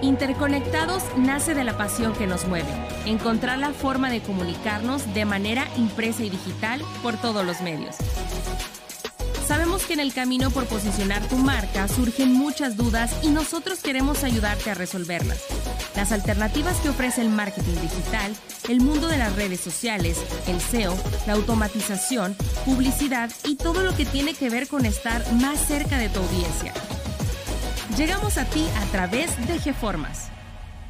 Interconectados nace de la pasión que nos mueve, encontrar la forma de comunicarnos de manera impresa y digital por todos los medios. Sabemos que en el camino por posicionar tu marca surgen muchas dudas y nosotros queremos ayudarte a resolverlas. Las alternativas que ofrece el marketing digital, el mundo de las redes sociales, el SEO, la automatización, publicidad y todo lo que tiene que ver con estar más cerca de tu audiencia. Llegamos a ti a través de GeFormas.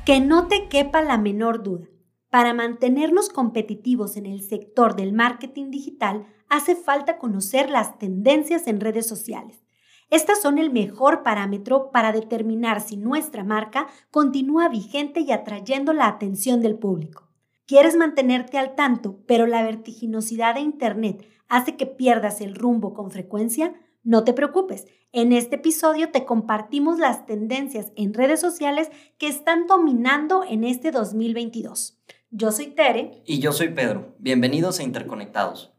Que no te quepa la menor duda. Para mantenernos competitivos en el sector del marketing digital, hace falta conocer las tendencias en redes sociales. Estas son el mejor parámetro para determinar si nuestra marca continúa vigente y atrayendo la atención del público. Quieres mantenerte al tanto, pero la vertiginosidad de Internet hace que pierdas el rumbo con frecuencia? No te preocupes, en este episodio te compartimos las tendencias en redes sociales que están dominando en este 2022. Yo soy Tere. Y yo soy Pedro. Bienvenidos a Interconectados.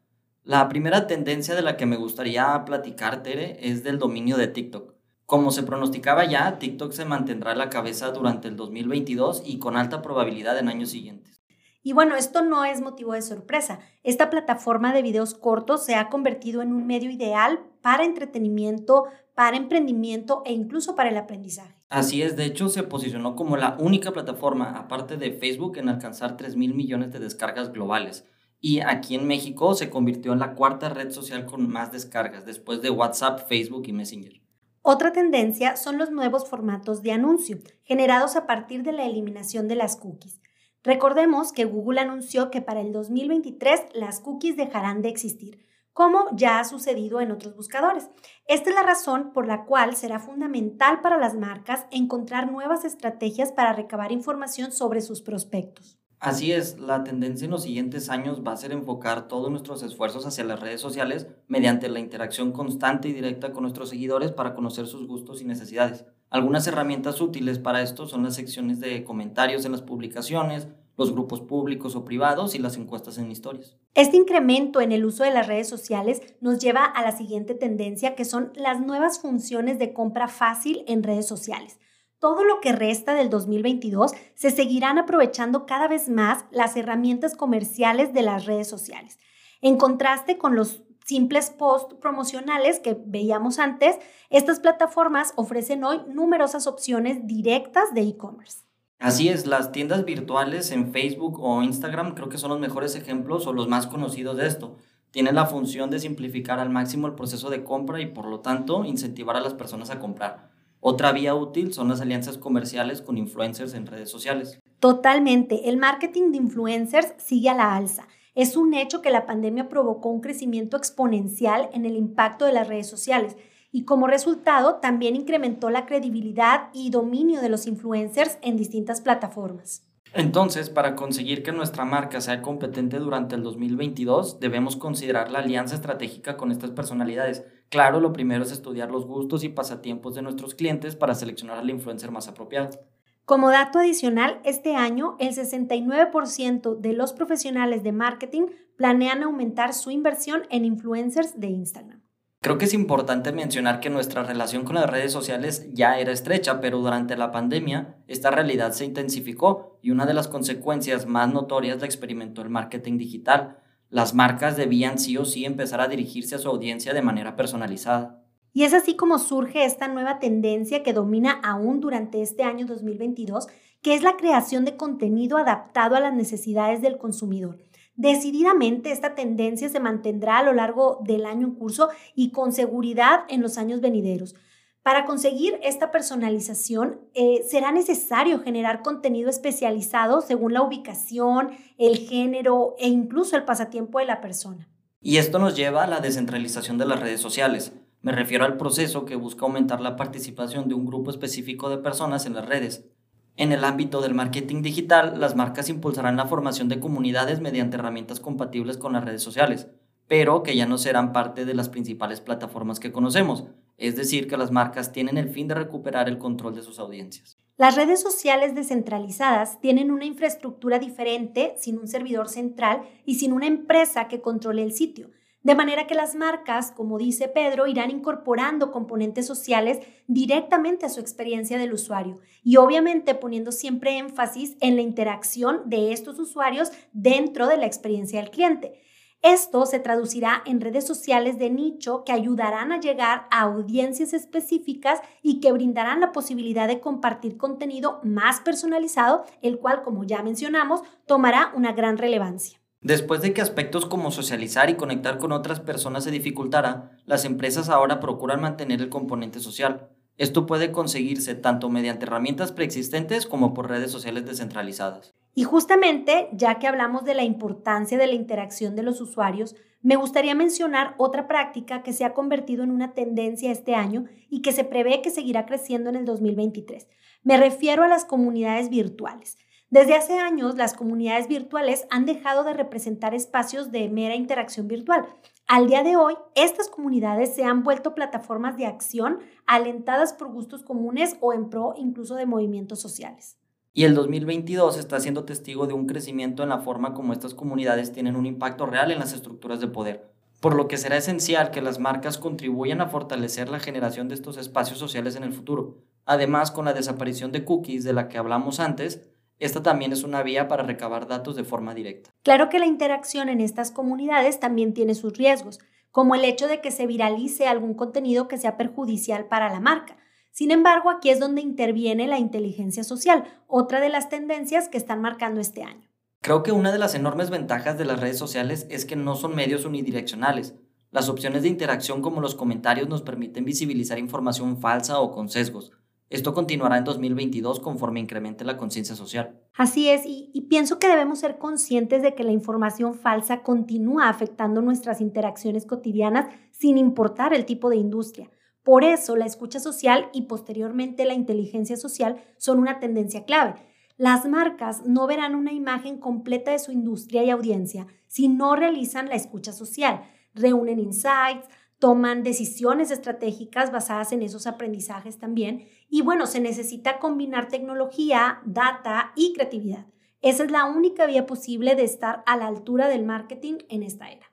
La primera tendencia de la que me gustaría platicar, Tere, es del dominio de TikTok. Como se pronosticaba ya, TikTok se mantendrá a la cabeza durante el 2022 y con alta probabilidad en años siguientes. Y bueno, esto no es motivo de sorpresa. Esta plataforma de videos cortos se ha convertido en un medio ideal para entretenimiento, para emprendimiento e incluso para el aprendizaje. Así es, de hecho se posicionó como la única plataforma, aparte de Facebook, en alcanzar 3 mil millones de descargas globales. Y aquí en México se convirtió en la cuarta red social con más descargas, después de WhatsApp, Facebook y Messenger. Otra tendencia son los nuevos formatos de anuncio, generados a partir de la eliminación de las cookies. Recordemos que Google anunció que para el 2023 las cookies dejarán de existir, como ya ha sucedido en otros buscadores. Esta es la razón por la cual será fundamental para las marcas encontrar nuevas estrategias para recabar información sobre sus prospectos. Así es, la tendencia en los siguientes años va a ser enfocar todos nuestros esfuerzos hacia las redes sociales mediante la interacción constante y directa con nuestros seguidores para conocer sus gustos y necesidades. Algunas herramientas útiles para esto son las secciones de comentarios en las publicaciones, los grupos públicos o privados y las encuestas en historias. Este incremento en el uso de las redes sociales nos lleva a la siguiente tendencia que son las nuevas funciones de compra fácil en redes sociales. Todo lo que resta del 2022 se seguirán aprovechando cada vez más las herramientas comerciales de las redes sociales. En contraste con los simples posts promocionales que veíamos antes, estas plataformas ofrecen hoy numerosas opciones directas de e-commerce. Así es, las tiendas virtuales en Facebook o Instagram creo que son los mejores ejemplos o los más conocidos de esto. Tienen la función de simplificar al máximo el proceso de compra y por lo tanto incentivar a las personas a comprar. Otra vía útil son las alianzas comerciales con influencers en redes sociales. Totalmente, el marketing de influencers sigue a la alza es un hecho que la pandemia provocó un crecimiento exponencial en el impacto de las redes sociales y como resultado también incrementó la credibilidad y dominio de los influencers en distintas plataformas. Entonces, para conseguir que nuestra marca sea competente durante el 2022, debemos considerar la alianza estratégica con estas personalidades. Claro, lo primero es estudiar los gustos y pasatiempos de nuestros clientes para seleccionar al influencer más apropiado. Como dato adicional, este año el 69% de los profesionales de marketing planean aumentar su inversión en influencers de Instagram. Creo que es importante mencionar que nuestra relación con las redes sociales ya era estrecha, pero durante la pandemia esta realidad se intensificó y una de las consecuencias más notorias la experimentó el marketing digital. Las marcas debían sí o sí empezar a dirigirse a su audiencia de manera personalizada. Y es así como surge esta nueva tendencia que domina aún durante este año 2022, que es la creación de contenido adaptado a las necesidades del consumidor. Decididamente esta tendencia se mantendrá a lo largo del año en curso y con seguridad en los años venideros. Para conseguir esta personalización eh, será necesario generar contenido especializado según la ubicación, el género e incluso el pasatiempo de la persona. Y esto nos lleva a la descentralización de las redes sociales. Me refiero al proceso que busca aumentar la participación de un grupo específico de personas en las redes. En el ámbito del marketing digital, las marcas impulsarán la formación de comunidades mediante herramientas compatibles con las redes sociales, pero que ya no serán parte de las principales plataformas que conocemos, es decir, que las marcas tienen el fin de recuperar el control de sus audiencias. Las redes sociales descentralizadas tienen una infraestructura diferente sin un servidor central y sin una empresa que controle el sitio. De manera que las marcas, como dice Pedro, irán incorporando componentes sociales directamente a su experiencia del usuario y obviamente poniendo siempre énfasis en la interacción de estos usuarios dentro de la experiencia del cliente. Esto se traducirá en redes sociales de nicho que ayudarán a llegar a audiencias específicas y que brindarán la posibilidad de compartir contenido más personalizado, el cual, como ya mencionamos, tomará una gran relevancia. Después de que aspectos como socializar y conectar con otras personas se dificultara, las empresas ahora procuran mantener el componente social. Esto puede conseguirse tanto mediante herramientas preexistentes como por redes sociales descentralizadas. Y justamente, ya que hablamos de la importancia de la interacción de los usuarios, me gustaría mencionar otra práctica que se ha convertido en una tendencia este año y que se prevé que seguirá creciendo en el 2023. Me refiero a las comunidades virtuales. Desde hace años, las comunidades virtuales han dejado de representar espacios de mera interacción virtual. Al día de hoy, estas comunidades se han vuelto plataformas de acción alentadas por gustos comunes o en pro incluso de movimientos sociales. Y el 2022 está siendo testigo de un crecimiento en la forma como estas comunidades tienen un impacto real en las estructuras de poder, por lo que será esencial que las marcas contribuyan a fortalecer la generación de estos espacios sociales en el futuro. Además, con la desaparición de cookies de la que hablamos antes, esta también es una vía para recabar datos de forma directa. Claro que la interacción en estas comunidades también tiene sus riesgos, como el hecho de que se viralice algún contenido que sea perjudicial para la marca. Sin embargo, aquí es donde interviene la inteligencia social, otra de las tendencias que están marcando este año. Creo que una de las enormes ventajas de las redes sociales es que no son medios unidireccionales. Las opciones de interacción como los comentarios nos permiten visibilizar información falsa o con sesgos, esto continuará en 2022 conforme incremente la conciencia social. Así es, y, pienso que debemos ser conscientes de que la información falsa continúa afectando nuestras interacciones cotidianas sin importar el tipo de industria. Por eso la escucha social y posteriormente la inteligencia social son una tendencia clave. Las marcas no verán una imagen completa de su industria y audiencia si no realizan la escucha social, reúnen insights, toman decisiones estratégicas basadas en esos aprendizajes también. Y bueno, se necesita combinar tecnología, data y creatividad. Esa es la única vía posible de estar a la altura del marketing en esta era.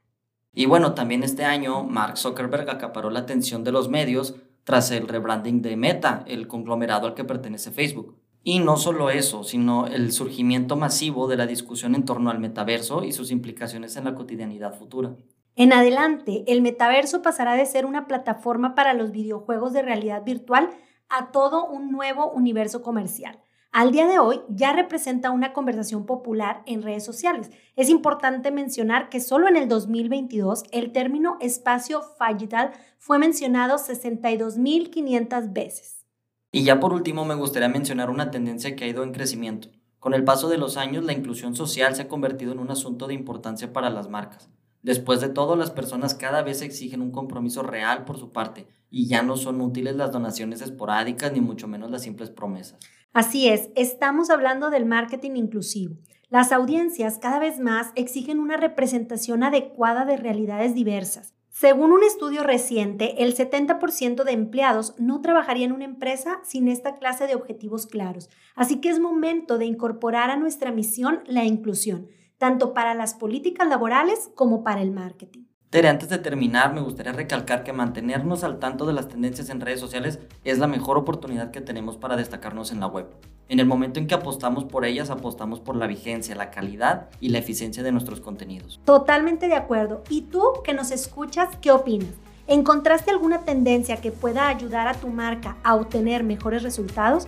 Y bueno, también este año Mark Zuckerberg acaparó la atención de los medios tras el rebranding de Meta, el conglomerado al que pertenece Facebook. Y no solo eso, sino el surgimiento masivo de la discusión en torno al metaverso y sus implicaciones en la cotidianidad futura. En adelante, el metaverso pasará de ser una plataforma para los videojuegos de realidad virtual a todo un nuevo universo comercial. Al día de hoy ya representa una conversación popular en redes sociales. Es importante mencionar que solo en el 2022 el término espacio digital fue mencionado 62.500 veces. Y ya por último me gustaría mencionar una tendencia que ha ido en crecimiento. Con el paso de los años la inclusión social se ha convertido en un asunto de importancia para las marcas. Después de todo, las personas cada vez exigen un compromiso real por su parte y ya no son útiles las donaciones esporádicas ni mucho menos las simples promesas. Así es, estamos hablando del marketing inclusivo. Las audiencias cada vez más exigen una representación adecuada de realidades diversas. Según un estudio reciente, el 70% de empleados no trabajaría en una empresa sin esta clase de objetivos claros. Así que es momento de incorporar a nuestra misión la inclusión tanto para las políticas laborales como para el marketing. Tere, antes de terminar, me gustaría recalcar que mantenernos al tanto de las tendencias en redes sociales es la mejor oportunidad que tenemos para destacarnos en la web. En el momento en que apostamos por ellas, apostamos por la vigencia, la calidad y la eficiencia de nuestros contenidos. Totalmente de acuerdo. ¿Y tú que nos escuchas, qué opinas? ¿Encontraste alguna tendencia que pueda ayudar a tu marca a obtener mejores resultados?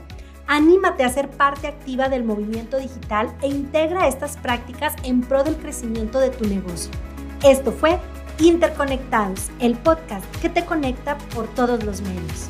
Anímate a ser parte activa del movimiento digital e integra estas prácticas en pro del crecimiento de tu negocio. Esto fue Interconectados, el podcast que te conecta por todos los medios.